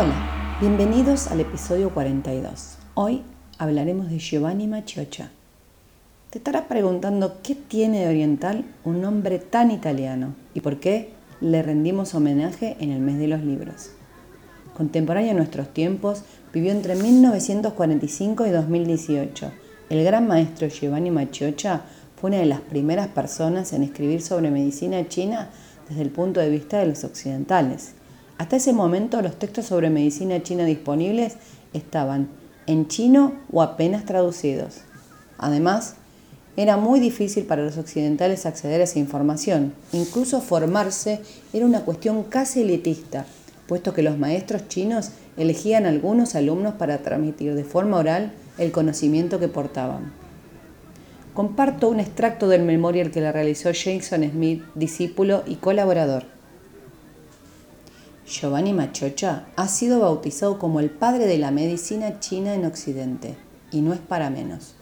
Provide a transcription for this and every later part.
Hola, bienvenidos al episodio 42. Hoy hablaremos de Giovanni Maciocha. Te estarás preguntando qué tiene de oriental un nombre tan italiano y por qué le rendimos homenaje en el mes de los libros. Contemporáneo a nuestros tiempos, vivió entre 1945 y 2018. El gran maestro Giovanni Maciocha fue una de las primeras personas en escribir sobre medicina china desde el punto de vista de los occidentales. Hasta ese momento los textos sobre medicina china disponibles estaban en chino o apenas traducidos. Además, era muy difícil para los occidentales acceder a esa información. Incluso formarse era una cuestión casi elitista, puesto que los maestros chinos elegían algunos alumnos para transmitir de forma oral el conocimiento que portaban. Comparto un extracto del memorial que le realizó Jason Smith, discípulo y colaborador. Giovanni Machocha ha sido bautizado como el padre de la medicina china en Occidente, y no es para menos.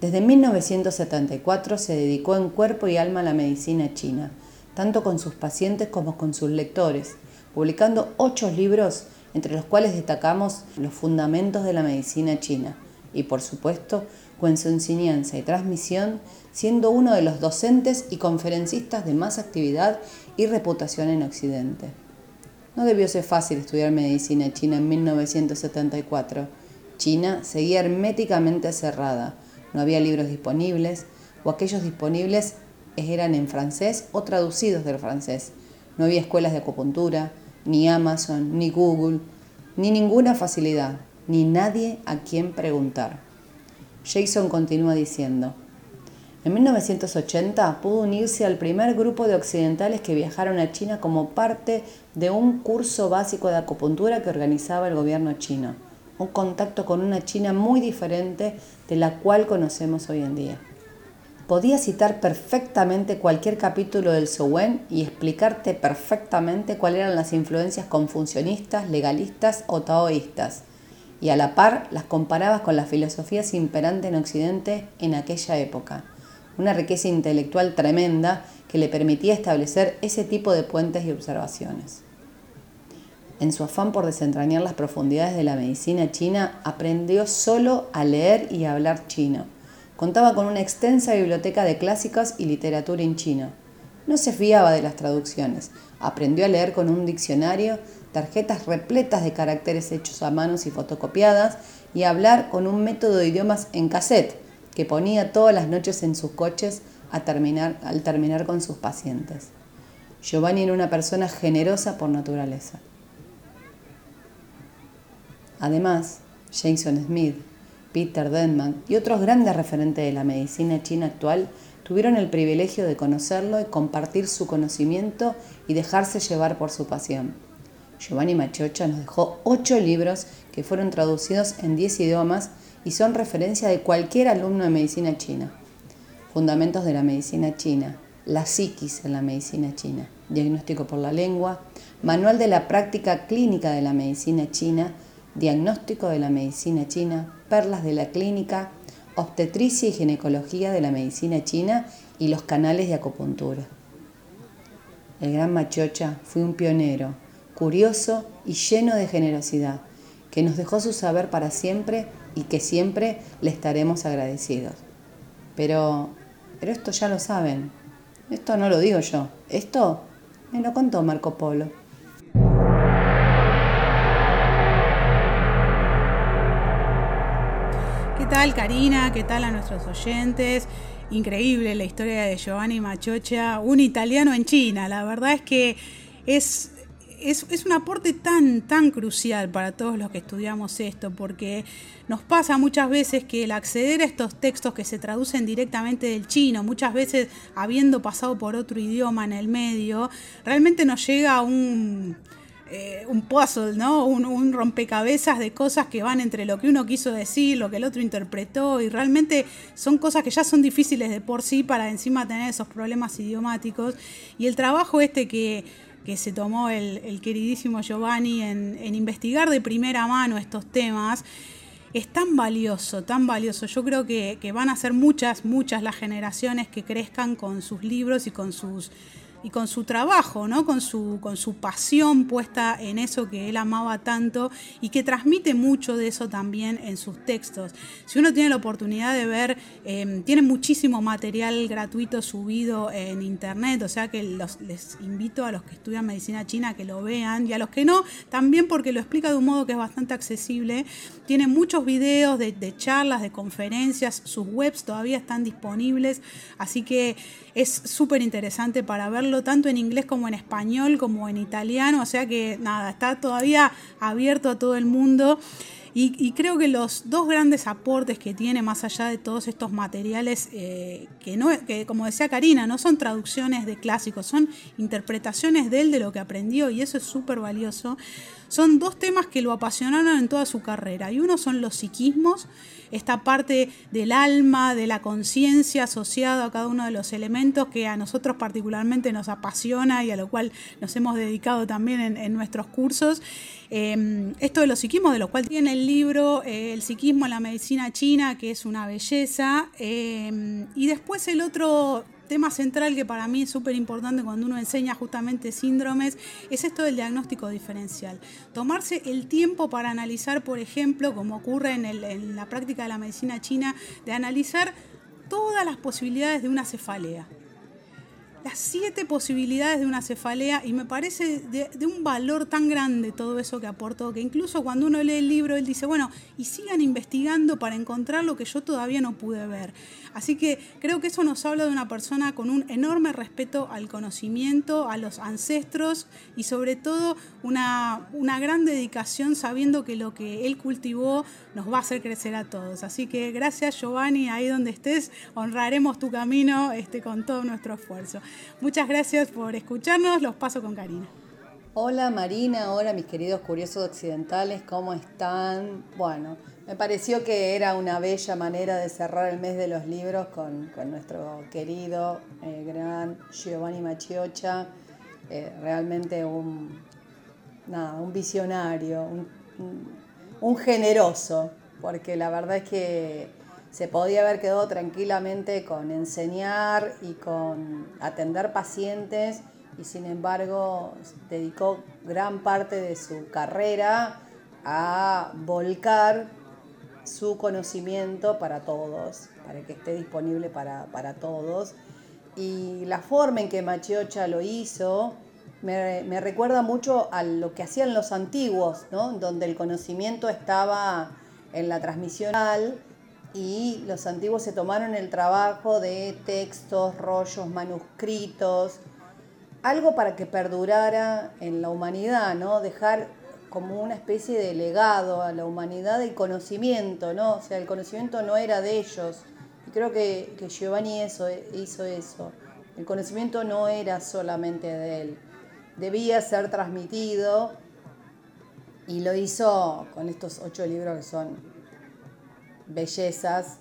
Desde 1974 se dedicó en cuerpo y alma a la medicina china, tanto con sus pacientes como con sus lectores, publicando ocho libros, entre los cuales destacamos los fundamentos de la medicina china, y por supuesto, con su enseñanza y transmisión, siendo uno de los docentes y conferencistas de más actividad y reputación en Occidente. No debió ser fácil estudiar medicina china en 1974. China seguía herméticamente cerrada. No había libros disponibles o aquellos disponibles eran en francés o traducidos del francés. No había escuelas de acupuntura, ni Amazon, ni Google, ni ninguna facilidad, ni nadie a quien preguntar. Jason continúa diciendo, en 1980 pudo unirse al primer grupo de occidentales que viajaron a China como parte de un curso básico de acupuntura que organizaba el gobierno chino. Un contacto con una China muy diferente de la cual conocemos hoy en día. Podía citar perfectamente cualquier capítulo del Sowen y explicarte perfectamente cuáles eran las influencias confucionistas, legalistas o taoístas, y a la par las comparabas con las filosofías imperantes en Occidente en aquella época una riqueza intelectual tremenda que le permitía establecer ese tipo de puentes y observaciones. En su afán por desentrañar las profundidades de la medicina china, aprendió solo a leer y hablar chino. Contaba con una extensa biblioteca de clásicos y literatura en chino. No se fiaba de las traducciones. Aprendió a leer con un diccionario, tarjetas repletas de caracteres hechos a manos y fotocopiadas, y a hablar con un método de idiomas en cassette, que ponía todas las noches en sus coches al terminar con sus pacientes. Giovanni era una persona generosa por naturaleza. Además, Jason Smith, Peter Denman y otros grandes referentes de la medicina china actual tuvieron el privilegio de conocerlo y compartir su conocimiento y dejarse llevar por su pasión. Giovanni Machocha nos dejó ocho libros que fueron traducidos en diez idiomas y son referencia de cualquier alumno de medicina china. Fundamentos de la medicina china, la psiquis en la medicina china, diagnóstico por la lengua, manual de la práctica clínica de la medicina china, diagnóstico de la medicina china, perlas de la clínica, obstetricia y ginecología de la medicina china y los canales de acupuntura. El gran Machocha fue un pionero, curioso y lleno de generosidad, que nos dejó su saber para siempre y que siempre le estaremos agradecidos. Pero, pero esto ya lo saben. Esto no lo digo yo. Esto me lo contó Marco Polo. ¿Qué tal Karina? ¿Qué tal a nuestros oyentes? Increíble la historia de Giovanni Machocha, un italiano en China. La verdad es que es es, un aporte tan, tan crucial para todos los que estudiamos esto, porque nos pasa muchas veces que el acceder a estos textos que se traducen directamente del chino, muchas veces habiendo pasado por otro idioma en el medio, realmente nos llega un, eh, un puzzle, ¿no? Un, un, rompecabezas de cosas que van entre lo que uno quiso decir, lo que el otro interpretó, y realmente son cosas que ya son difíciles de por sí para encima tener esos problemas idiomáticos. Y el trabajo este que que se tomó el, queridísimo Giovanni en, investigar de primera mano estos temas, es tan valioso, tan valioso. Yo creo que, van a ser muchas, muchas las generaciones que crezcan con sus libros y con sus y con su trabajo, ¿no? con, su, con su pasión puesta en eso que él amaba tanto y que transmite mucho de eso también en sus textos. Si uno tiene la oportunidad de ver, em, tiene muchísimo material gratuito subido en internet, o sea que les invito a los que estudian medicina china que lo vean y a los que no, también porque lo explica de un modo que es bastante accesible. Tiene muchos videos de, de charlas, de conferencias, sus webs todavía están disponibles, así que es súper interesante para verlo tanto en inglés como en español, como en italiano, o sea que nada, está todavía abierto a todo el mundo. Y, creo que los dos grandes aportes que tiene, más allá de todos estos materiales, eh, que, no, que como decía Karina, no son traducciones de clásicos, son interpretaciones de él de lo que aprendió y eso es súper valioso, son dos temas que lo apasionaron en toda su carrera. Y uno son los psiquismos, esta parte del alma, de la conciencia asociada a cada uno de los elementos que a nosotros particularmente nos apasiona y a lo cual nos hemos dedicado también en, nuestros cursos. Em, esto de los psiquismos, de lo cual tiene el libro eh, El psiquismo en la medicina china, que es una belleza. Em, y después el otro tema central que para mí es súper importante cuando uno enseña justamente síndromes es esto del diagnóstico diferencial. Tomarse el tiempo para analizar, por ejemplo, como ocurre en, en la práctica de la medicina china, de analizar todas las posibilidades de una cefalea las siete posibilidades de una cefalea y me parece de, un valor tan grande todo eso que aportó, que incluso cuando uno lee el libro, él dice, bueno, y sigan investigando para encontrar lo que yo todavía no pude ver. Así que creo que eso nos habla de una persona con un enorme respeto al conocimiento, a los ancestros y sobre todo una, una gran dedicación sabiendo que lo que él cultivó nos va a hacer crecer a todos. Así que gracias Giovanni, ahí donde estés, honraremos tu camino este, con todo nuestro esfuerzo. Muchas gracias por escucharnos, los paso con Karina. Hola Marina, hola mis queridos curiosos occidentales, ¿cómo están? Bueno, me pareció que era una bella manera de cerrar el mes de los libros con, nuestro querido eh, gran Giovanni Machiocha, eh, realmente un, un visionario, un generoso, porque la verdad es que se podía haber quedado tranquilamente con enseñar y con atender pacientes y sin embargo dedicó gran parte de su carrera a volcar su conocimiento para todos, para que esté disponible para, todos. Y la forma en que Machiocha lo hizo me, me, recuerda mucho a lo que hacían los antiguos, ¿no? donde el conocimiento estaba en la transmisión y los antiguos se tomaron el trabajo de textos, rollos, manuscritos, algo para que perdurara en la humanidad, ¿no? Dejar como una especie de legado a la humanidad el conocimiento, ¿no? O sea, el conocimiento no era de ellos. Y creo que, que Giovanni hizo eso. El conocimiento no era solamente de él. Debía ser transmitido y lo hizo con estos ocho libros que son bellezas.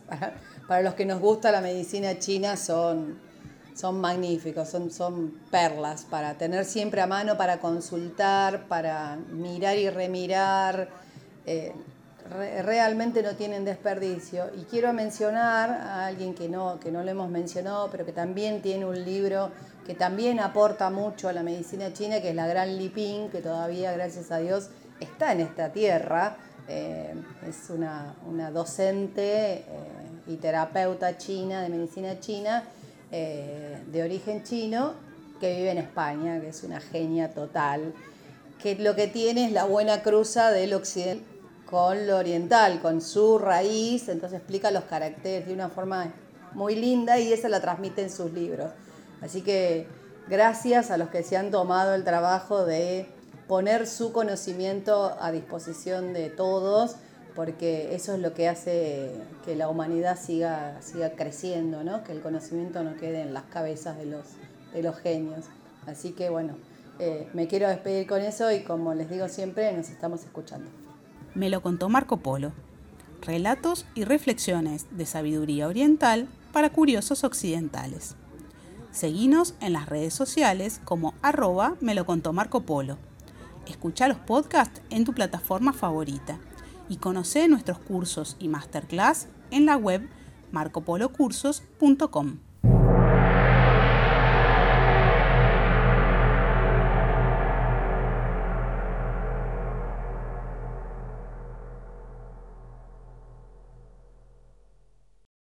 Para, los que nos gusta la medicina china son, son magníficos, son, son perlas para tener siempre a mano, para consultar, para mirar y remirar. Eh, realmente no tienen desperdicio. Y quiero mencionar a alguien que no, que no lo hemos mencionado, pero que también tiene un libro que también aporta mucho a la medicina china, que es la Gran Li Ping, que todavía, gracias a Dios, está en esta tierra eh, es una, docente eh, y terapeuta china, de medicina china, eh, de origen chino, que vive en España, que es una genia total, que lo que tiene es la buena cruza del occidente con lo oriental, con su raíz, entonces explica los caracteres de una forma muy linda y esa la transmite en sus libros. Así que gracias a los que se han tomado el trabajo de poner su conocimiento a disposición de todos, porque eso es lo que hace que la humanidad siga, siga creciendo, ¿no? que el conocimiento no quede en las cabezas de los, de los genios. Así que bueno, eh, me quiero despedir con eso y como les digo siempre, nos estamos escuchando. Me lo contó Marco Polo. Relatos y reflexiones de sabiduría oriental para curiosos occidentales. Seguinos en las redes sociales como arroba me lo contó Marco Polo. Escucha los podcasts en tu plataforma favorita y conoce nuestros cursos y masterclass en la web marcopolocursos.com.